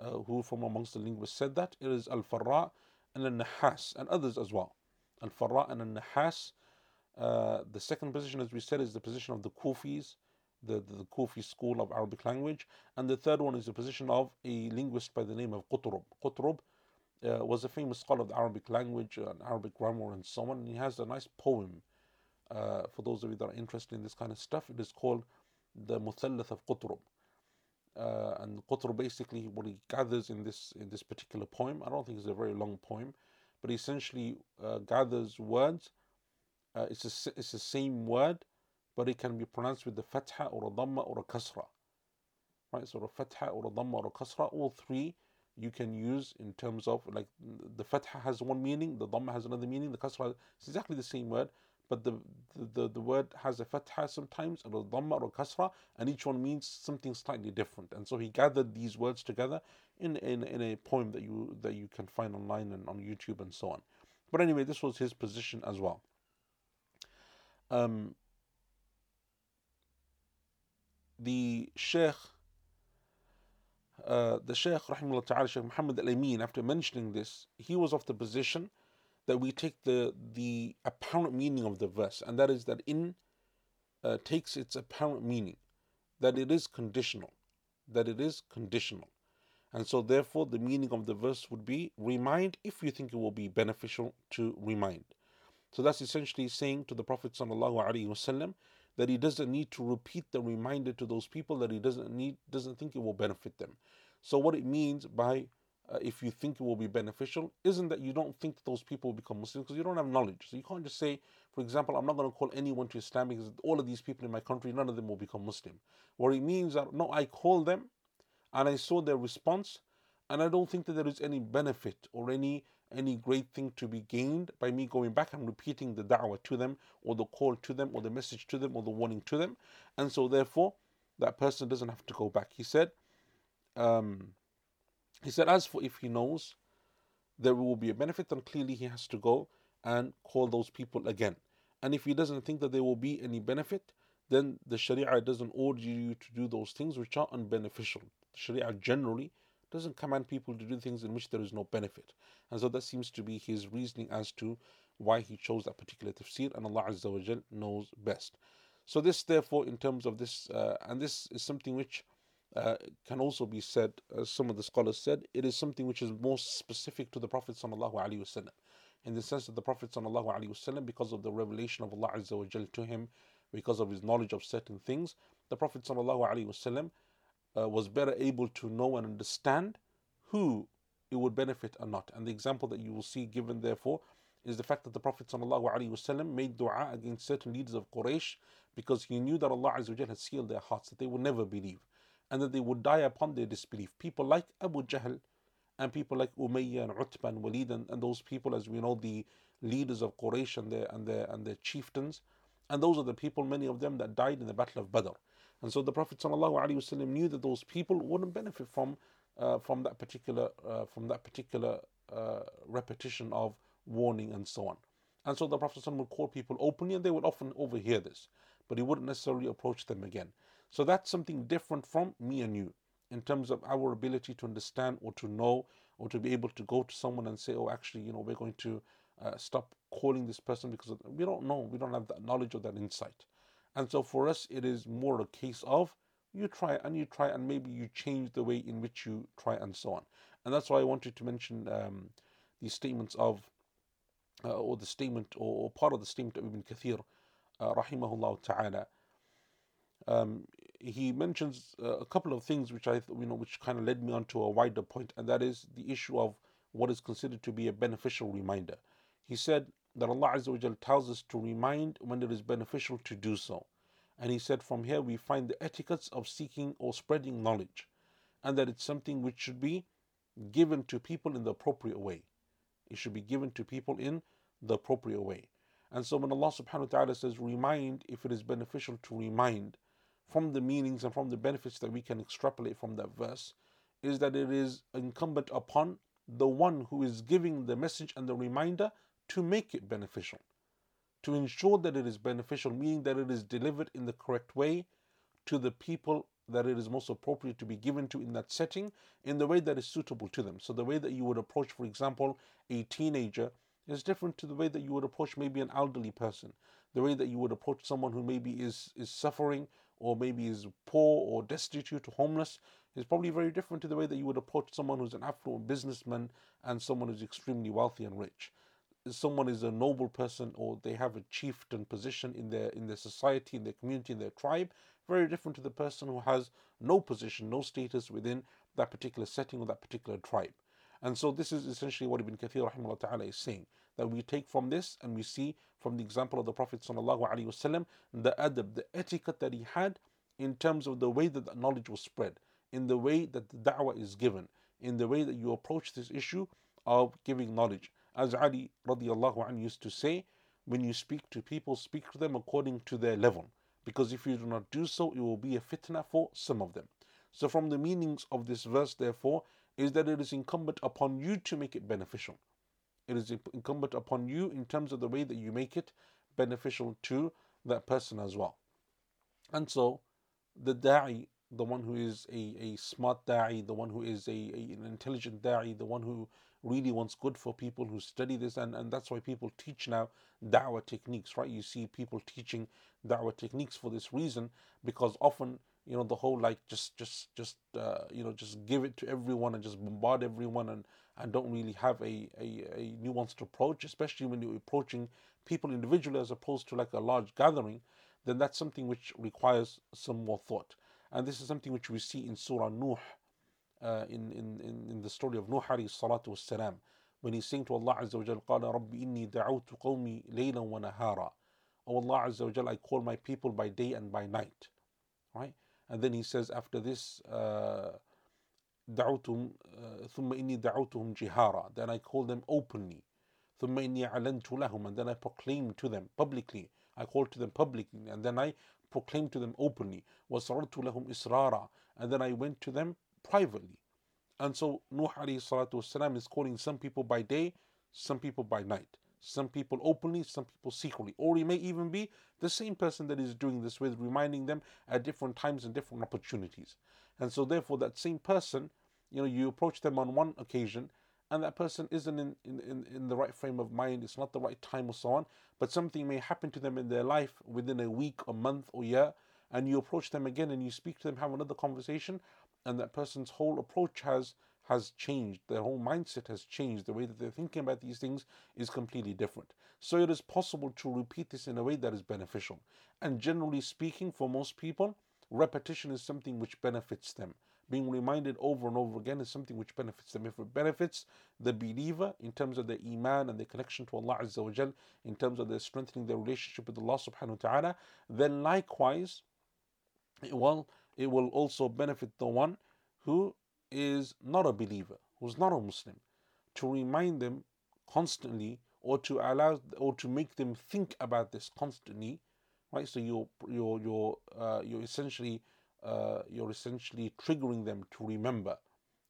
S1: uh, who from amongst the linguists said that, it is Al Farra and Al Nahas, and others as well. Al Farra and Al Nahas. Uh, the second position, as we said, is the position of the Kufis the, the Kufi school of Arabic language. And the third one is the position of a linguist by the name of Qutrub. Qutrub uh, was a famous scholar of the Arabic language and Arabic grammar and so on. And he has a nice poem. Uh, for those of you that are interested in this kind of stuff, it is called the Muthallath of Qutrub. Uh, and Qutr basically what he gathers in this in this particular poem. I don't think it's a very long poem, but he essentially uh, gathers words. Uh, it's a, it's the same word, but it can be pronounced with the fatha or a dhamma or a kasra. Right, so a fatha or a dhamma or a kasra, all three you can use in terms of like the fatha has one meaning, the dhamma has another meaning, the kasra is exactly the same word, but the, the, the word has a fatha sometimes, or a dhamma or a kasra, and each one means something slightly different. And so he gathered these words together in, in, in a poem that you, that you can find online and on YouTube and so on. But anyway, this was his position as well. Um, the Sheikh, uh, the Sheikh, Rahimullah Ta'ala, Sheikh Muhammad Al Amin, after mentioning this, he was of the position that we take the the apparent meaning of the verse, and that is that in uh, takes its apparent meaning, that it is conditional, that it is conditional, and so therefore the meaning of the verse would be remind if you think it will be beneficial to remind. So that's essentially saying to the Prophet sallallahu alaihi wasallam that he doesn't need to repeat the reminder to those people that he doesn't need doesn't think it will benefit them. So what it means by uh, if you think it will be beneficial isn't that you don't think those people will become Muslims because you don't have knowledge. So you can't just say, for example, I'm not going to call anyone to Islam because all of these people in my country, none of them will become Muslim. What it means that no, I call them and I saw their response, and I don't think that there is any benefit or any any great thing to be gained by me going back and repeating the da'wah to them or the call to them or the message to them or the warning to them. And so therefore that person doesn't have to go back. He said, um, he said, as for if he knows there will be a benefit, then clearly he has to go and call those people again. And if he doesn't think that there will be any benefit, then the Sharia doesn't order you to do those things which are unbeneficial. The Sharia generally doesn't command people to do things in which there is no benefit. And so that seems to be his reasoning as to why he chose that particular tafsir, and Allah Azza wa Jal knows best. So, this, therefore, in terms of this, uh, and this is something which uh, can also be said, as some of the scholars said, it is something which is more specific to the Prophet in the sense that the Prophet because of the revelation of Allah Azza wa Jal to him, because of his knowledge of certain things, the Prophet wasallam, uh, was better able to know and understand who it would benefit or not. And the example that you will see given, therefore, is the fact that the Prophet ﷺ made dua against certain leaders of Quraysh because he knew that Allah had sealed their hearts, that they would never believe and that they would die upon their disbelief. People like Abu Jahl and people like Umayyah and Utbah and Walid and, and those people, as we know, the leaders of Quraysh and their, and, their, and their chieftains. And those are the people, many of them, that died in the Battle of Badr. And so the Prophet ﷺ knew that those people wouldn't benefit from, uh, from that particular, uh, from that particular uh, repetition of warning and so on. And so the Prophet ﷺ would call people openly and they would often overhear this, but he wouldn't necessarily approach them again. So that's something different from me and you in terms of our ability to understand or to know or to be able to go to someone and say, oh, actually, you know, we're going to uh, stop calling this person because we don't know, we don't have that knowledge or that insight. And so for us, it is more a case of you try and you try and maybe you change the way in which you try and so on. And that's why I wanted to mention um, the statements of, uh, or the statement, or, or, part of the statement of Ibn Kathir, uh, rahimahullah ta'ala, um, he mentions uh, a couple of things which I, you know, which kind of led me on to a wider point, and that is the issue of what is considered to be a beneficial reminder. He said that Allah Azza tells us to remind when it is beneficial to do so. And he said, from here we find the etiquettes of seeking or spreading knowledge, and that it's something which should be given to people in the appropriate way. It should be given to people in the appropriate way. And so when Allah subhanahu wa ta'ala says, remind, if it is beneficial to remind, from the meanings and from the benefits that we can extrapolate from that verse is that it is incumbent upon the one who is giving the message and the reminder to make it beneficial, to ensure that it is beneficial, meaning that it is delivered in the correct way to the people that it is most appropriate to be given to in that setting in the way that is suitable to them. So, the way that you would approach, for example, a teenager is different to the way that you would approach maybe an elderly person, the way that you would approach someone who maybe is, is suffering or maybe is poor or destitute or homeless is probably very different to the way that you would approach someone who's an affluent businessman and someone who's extremely wealthy and rich. Someone is a noble person or they have a chieftain position in their in their society, in their community, in their tribe, very different to the person who has no position, no status within that particular setting or that particular tribe. And so this is essentially what Ibn Kathir rahimahullah ta'ala is saying. That we take from this and we see from the example of the Prophet sallallahu alaihi wasallam the adab, the etiquette that he had in terms of the way that the knowledge was spread, in the way that the da'wah is given, in the way that you approach this issue of giving knowledge. As Ali radiallahu anhu used to say, when you speak to people, speak to them according to their level. Because if you do not do so, it will be a fitna for some of them. So, from the meanings of this verse, therefore, is that it is incumbent upon you to make it beneficial. It is incumbent upon you in terms of the way that you make it beneficial to that person as well. And so, the da'i, the one who is a, a smart da'i, the one who is a, a, an intelligent da'i, the one who really wants good for people who study this, and, and that's why people teach now da'wah techniques, right? You see people teaching da'wah techniques for this reason, because often, you know, the whole like just just just uh, you know, just give it to everyone and just bombard everyone and and don't really have a, a, a nuanced approach, especially when you're approaching people individually as opposed to like a large gathering, then that's something which requires some more thought. And this is something which we see in Surah Nuh, uh, in, in, in, in the story of Nuh alayhi salatu wassalam, when he's saying to Allah Azza wa Jal, قال رب إني دعوت قومي ليلا ونهارا. Oh Allah Azza wa Jal, I call my people by day and by night. Right? And then he says after this, uh, دعوتهم ثم إني دعوتهم جهارا. Then I call them openly. ثم إني أعلنت لهم. And then I proclaim to them publicly. I call to them publicly. And then I proclaim to them openly. وصررت لهم إسرارا. And then I went to them privately. And so Nuh wasalam is calling some people by day, some people by night, some people openly, some people secretly. Or he may even be the same person that is doing this with, reminding them at different times and different opportunities. And so therefore that same person, you know, you approach them on one occasion and that person isn't in, in, in the right frame of mind, it's not the right time or so on, but something may happen to them in their life within a week, a month, or year, and you approach them again and you speak to them, have another conversation, and that person's whole approach has has changed. Their whole mindset has changed. The way that they're thinking about these things is completely different. So it is possible to repeat this in a way that is beneficial. And generally speaking for most people repetition is something which benefits them. Being reminded over and over again is something which benefits them. If it benefits the believer in terms of their iman and their connection to Allah Azza wa Jal, in terms of their strengthening their relationship with Allah subhanahu wa ta'ala, then likewise it will it will also benefit the one who is not a believer, who's not a Muslim, to remind them constantly or to allow or to make them think about this constantly, right? So you're you're you're uh, you're essentially uh, you're essentially triggering them to remember,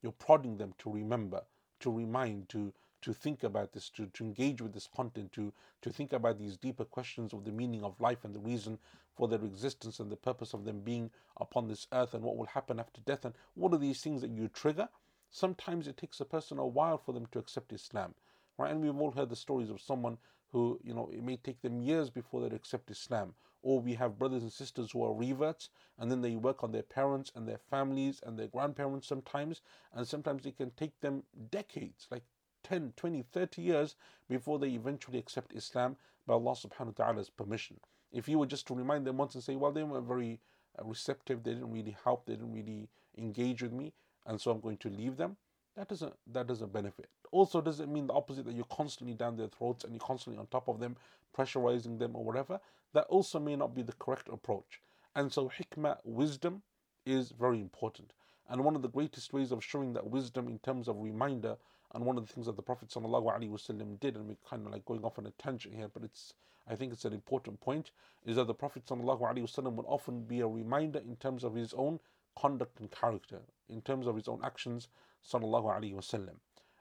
S1: you're prodding them to remember, to remind, to to think about this, to, to engage with this content, to, to think about these deeper questions of the meaning of life and the reason for their existence and the purpose of them being upon this earth and what will happen after death and what are these things that you trigger. Sometimes it takes a person a while for them to accept islam right? And we've all heard the stories of someone who you know it may take them years before they accept islam. Or we have brothers and sisters who are reverts and then they work on their parents and their families and their grandparents sometimes. And sometimes it can take them decades like 10 20 30 years before they eventually accept islam by allah subhanahu wa ta'ala's permission if you were just to remind them once and say, well, they weren't very uh, receptive, they didn't really help, they didn't really engage with me, and so I'm going to leave them, that doesn't that doesn't benefit. Also, doesn't mean the opposite that you're constantly down their throats and you're constantly on top of them, pressurizing them or whatever. That also may not be the correct approach. And so, hikmah, wisdom, is very important. And one of the greatest ways of showing that wisdom in terms of reminder, and one of the things that the Prophet ﷺ did, and we're kind of like going off on a tangent here, but it's I think it's an important point, is that the Prophet ﷺ would often be a reminder in terms of his own conduct and character, in terms of his own actions, sallallahu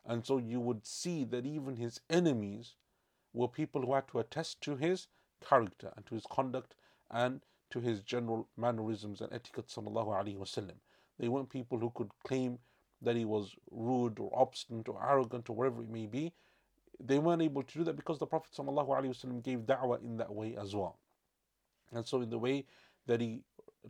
S1: And so you would see that even his enemies were people who had to attest to his character and to his conduct and to his general mannerisms and etiquette, wasallam. They weren't people who could claim that he was rude or obstinate or arrogant or whatever it may be, they weren't able to do that because the Prophet ﷺ gave da'wah in that way as well. And so, in the way that he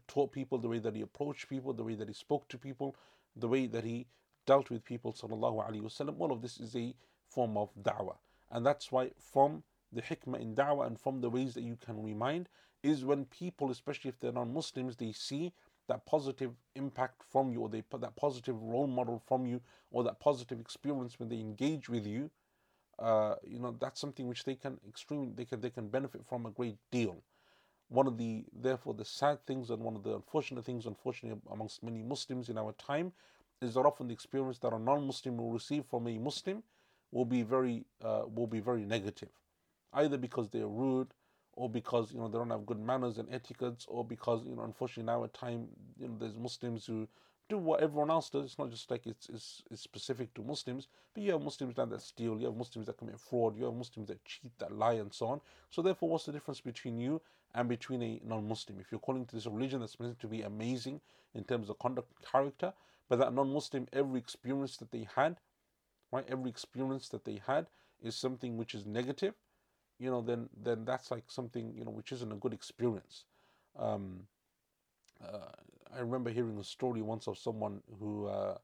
S1: taught people, the way that he approached people, the way that he spoke to people, the way that he dealt with people, وسلم, all of this is a form of da'wah. And that's why, from the hikmah in da'wah and from the ways that you can remind, is when people, especially if they're non Muslims, they see that positive impact from you, or they put that positive role model from you, or that positive experience when they engage with you uh, you know that's something which they can extremely they can they can benefit from a great deal. One of the therefore the sad things and one of the unfortunate things, unfortunately amongst many Muslims in our time, is that often the experience that a non-Muslim will receive from a Muslim will be very uh, will be very negative. either because they're rude or because you know they don't have good manners and etiquettes or because you know unfortunately now at time you know there's muslims who do what everyone else does. It's not just like it's, it's, it's specific to muslims but you have muslims that, steal you have muslims that commit fraud you have muslims that cheat that lie and so on. So therefore what's the difference between you and between a non-muslim? If you're calling to this religion that's meant to be amazing in terms of conduct character but that non-muslim every experience that they had right every experience that they had is something which is negative you know, then then that's like something you know which isn't a good experience. Um, uh, I remember hearing a story once of someone who uh,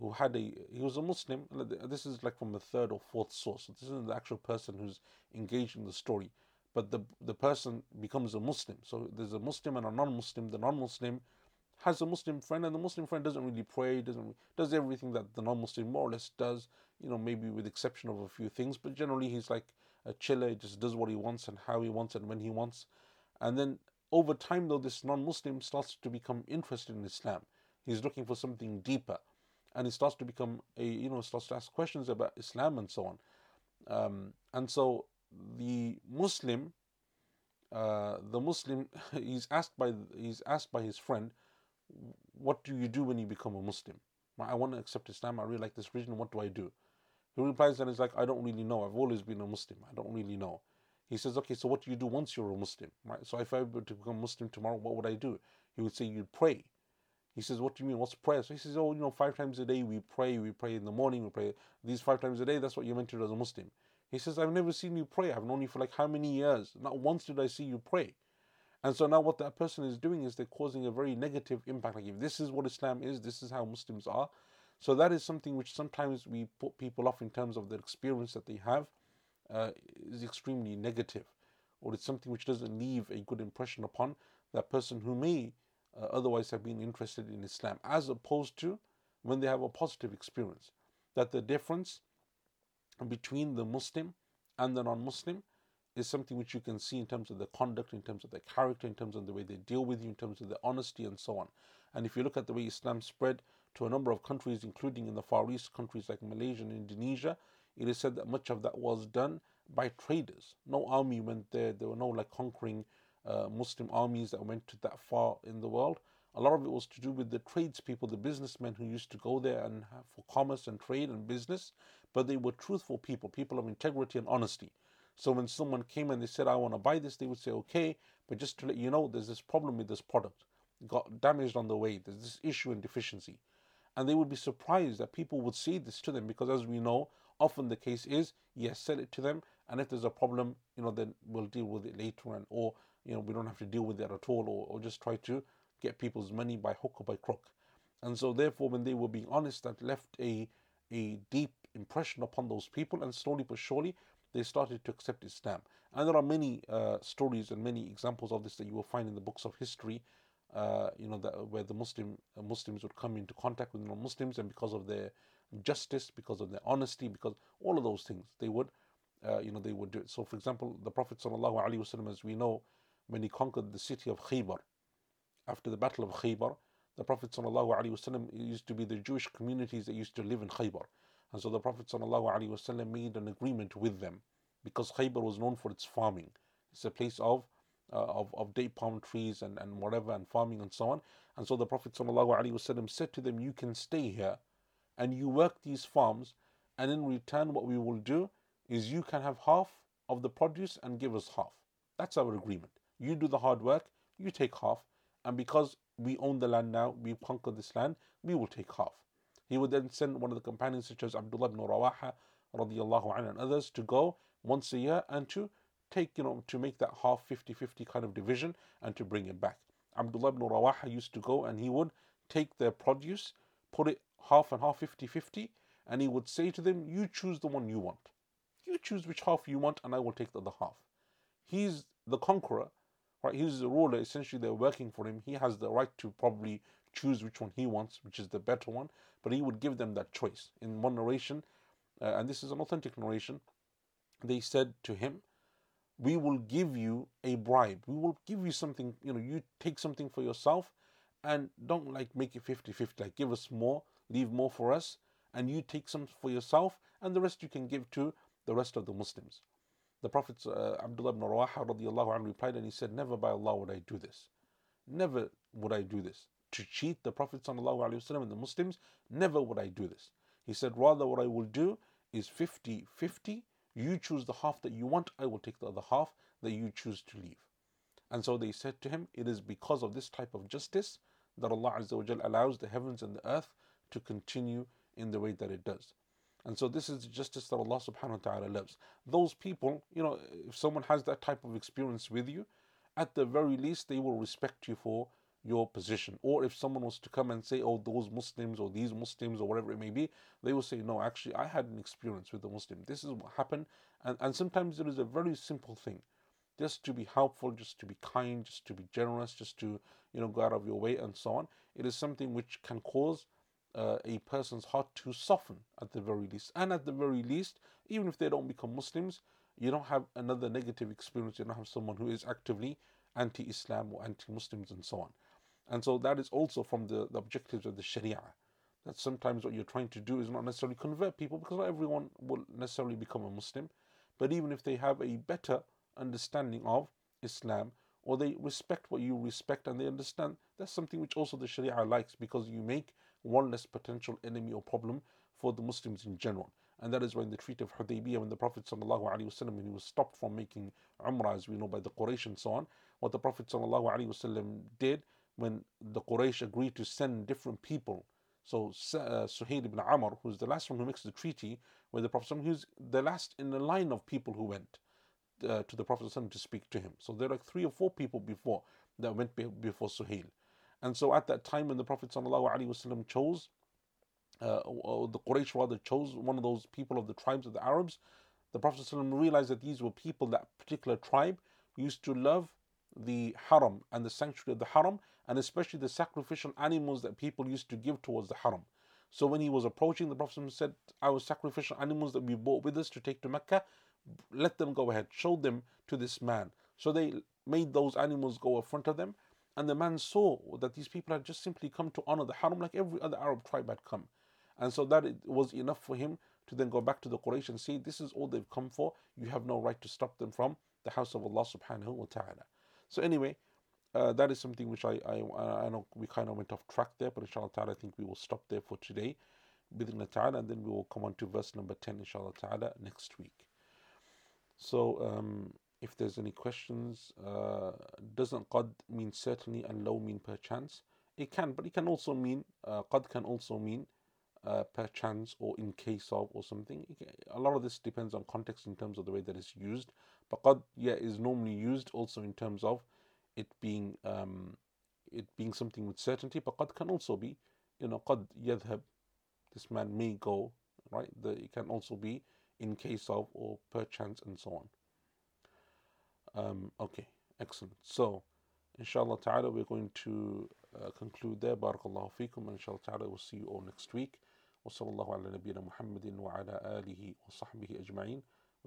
S1: who had a he was a Muslim. This is like from the third or fourth source. So this isn't the actual person who's engaged in the story, but the the person becomes a Muslim. So there's a Muslim and a non-Muslim. The non-Muslim has a Muslim friend, and the Muslim friend doesn't really pray, doesn't does everything that the non-Muslim more or less does. You know, maybe with exception of a few things, but generally he's like he just does what he wants and how he wants and when he wants. And then over time, though, this non Muslim starts to become interested in Islam. He's looking for something deeper. And he starts to become a, you know, starts to ask questions about Islam and so on. Um, and so the Muslim, uh, the Muslim, *laughs* he's asked by he's asked by his friend, "What do you do when you become a Muslim?" I want to accept Islam. I really like this religion. What do I do? He replies and he's like, I don't really know. I've always been a Muslim. I don't really know. He says, okay, so what do you do once you're a Muslim? Right? So if I were to become Muslim tomorrow, what would I do? He would say, you'd pray. He says, what do you mean? What's prayer? So he says, oh, you know, five times a day we pray. We pray in the morning. We pray these five times a day. That's what you're meant to do as a Muslim. He says, I've never seen you pray. I've known you for like how many years? Not once did I see you pray. And so now what that person is doing is they're causing a very negative impact. Like if this is what Islam is, this is how Muslims are, so that is something which sometimes we put people off in terms of the experience that they have uh, is extremely negative, or it's something which doesn't leave a good impression upon that person who may uh, otherwise have been interested in Islam, as opposed to when they have a positive experience. That the difference between the Muslim and the non-Muslim is something which you can see in terms of their conduct, in terms of their character, in terms of the way they deal with you, in terms of their honesty, and so on. And if you look at the way Islam spread to a number of countries, including in the Far East, countries like Malaysia and Indonesia, it is said that much of that was done by traders. No army went there. There were no like conquering uh, Muslim armies that went to that far in the world. A lot of it was to do with the tradespeople, the businessmen who used to go there and have, for commerce and trade and business. But they were truthful people, people of integrity and honesty. So when someone came and they said, "I want to buy this," they would say, "Okay," but just to let you know, there's this problem with this product. It got damaged on the way. There's this issue and deficiency and they would be surprised that people would say this to them because as we know often the case is yes sell it to them and if there's a problem you know then we'll deal with it later and or you know we don't have to deal with it at all or, or just try to get people's money by hook or by crook. And so therefore when they were being honest that left a a deep impression upon those people and slowly but surely they started to accept Islam. And there are many uh, stories and many examples of this that you will find in the books of history uh, you know, that, where the Muslim uh, Muslims would come into contact with non-Muslims, and because of their justice, because of their honesty, because all of those things, they would, uh, you know, they would do it. So, for example, the Prophet sallallahu alaihi wasallam, as we know, when he conquered the city of Khaybar, after the Battle of Khaybar, the Prophet sallallahu alaihi wasallam used to be the Jewish communities that used to live in Khaybar, and so the Prophet sallallahu alaihi wasallam made an agreement with them, because Khaybar was known for its farming. It's a place of uh, of, of date palm trees and, and whatever and farming and so on. And so the Prophet ﷺ said to them, You can stay here and you work these farms, and in return, what we will do is you can have half of the produce and give us half. That's our agreement. You do the hard work, you take half, and because we own the land now, we've conquered this land, we will take half. He would then send one of the companions, such as Abdullah ibn Rawaha, radiallahu and others, to go once a year and to take, you know, to make that half 50 50 kind of division and to bring it back. Abdullah ibn Rawaha used to go and he would take their produce, put it half and half 50 50, and he would say to them, You choose the one you want. You choose which half you want, and I will take the other half. He's the conqueror, right? He's the ruler. Essentially, they're working for him. He has the right to probably choose which one he wants, which is the better one, but he would give them that choice. In one narration, uh, and this is an authentic narration, they said to him, we will give you a bribe. We will give you something, you know, you take something for yourself and don't like make it 50 50. Like give us more, leave more for us, and you take some for yourself, and the rest you can give to the rest of the Muslims. The Prophet uh, Abdullah ibn Rawaha radiallahu anhu replied and he said, Never by Allah would I do this. Never would I do this. To cheat the Prophet wasallam and the Muslims, never would I do this. He said, Rather, what I will do is 50 50. You choose the half that you want, I will take the other half that you choose to leave. And so they said to him, It is because of this type of justice that Allah Azza allows the heavens and the earth to continue in the way that it does. And so this is the justice that Allah subhanahu wa ta'ala loves. Those people, you know, if someone has that type of experience with you, at the very least they will respect you for your position. Or if someone was to come and say, oh, those Muslims or these Muslims or whatever it may be, they will say, no, actually, I had an experience with the Muslim. This is what happened. And, and sometimes it is a very simple thing. Just to be helpful, just to be kind, just to be generous, just to, you know, go out of your way and so on. It is something which can cause uh, a person's heart to soften at the very least. And at the very least, even if they don't become Muslims, you don't have another negative experience. You don't have someone who is actively anti Islam or anti Muslims and so on. And so that is also from the, the objectives of the Sharia. That sometimes what you're trying to do is not necessarily convert people because not everyone will necessarily become a Muslim. But even if they have a better understanding of Islam or they respect what you respect and they understand that's something which also the Sharia likes because you make one less potential enemy or problem for the Muslims in general. And that is when the Treaty of Hudaybiyah, when the Prophet ﷺ, when he was stopped from making Umrah, as we know by the Quraysh and so on, what the Prophet ﷺ did when the Quraysh agreed to send different people. So uh, Suhail ibn Amr, who's the last one who makes the treaty with the Prophet, who's the last in the line of people who went uh, to the Prophet to speak to him. So there are like three or four people before that went before Suhail. And so at that time when the Prophet ﷺ chose, uh, the Quraysh rather chose one of those people of the tribes of the Arabs, the Prophet ﷺ realized that these were people, that particular tribe, used to love the haram and the sanctuary of the haram, and especially the sacrificial animals that people used to give towards the haram. So when he was approaching, the Prophet said, Our sacrificial animals that we brought with us to take to Mecca, let them go ahead, show them to this man. So they made those animals go in front of them, and the man saw that these people had just simply come to honor the haram like every other Arab tribe had come. And so that it was enough for him to then go back to the Quraysh and say, This is all they've come for. You have no right to stop them from the house of Allah subhanahu wa ta'ala. So, anyway, uh, that is something which I, I, I know we kind of went off track there, but inshallah ta'ala, I think we will stop there for today. Bidna ta'ala, and then we will come on to verse number 10, inshallah ta'ala, next week. So, um, if there's any questions, uh, doesn't qad mean certainly and law mean perchance? It can, but it can also mean, uh, qad can also mean uh, perchance or in case of or something. A lot of this depends on context in terms of the way that it's used. But qad, yeah, is normally used also in terms of it being um, it being something with certainty. But qad can also be, you know, qad yadhab, this man may go, right? The, it can also be in case of or perchance and so on. Um, okay, excellent. So, inshallah ta'ala, we're going to uh, conclude there. Barakallahu feekum. And inshallah ta'ala, we'll see you all next week. وصلى الله على نبينا محمد وعلى آله وصحبه أجمعين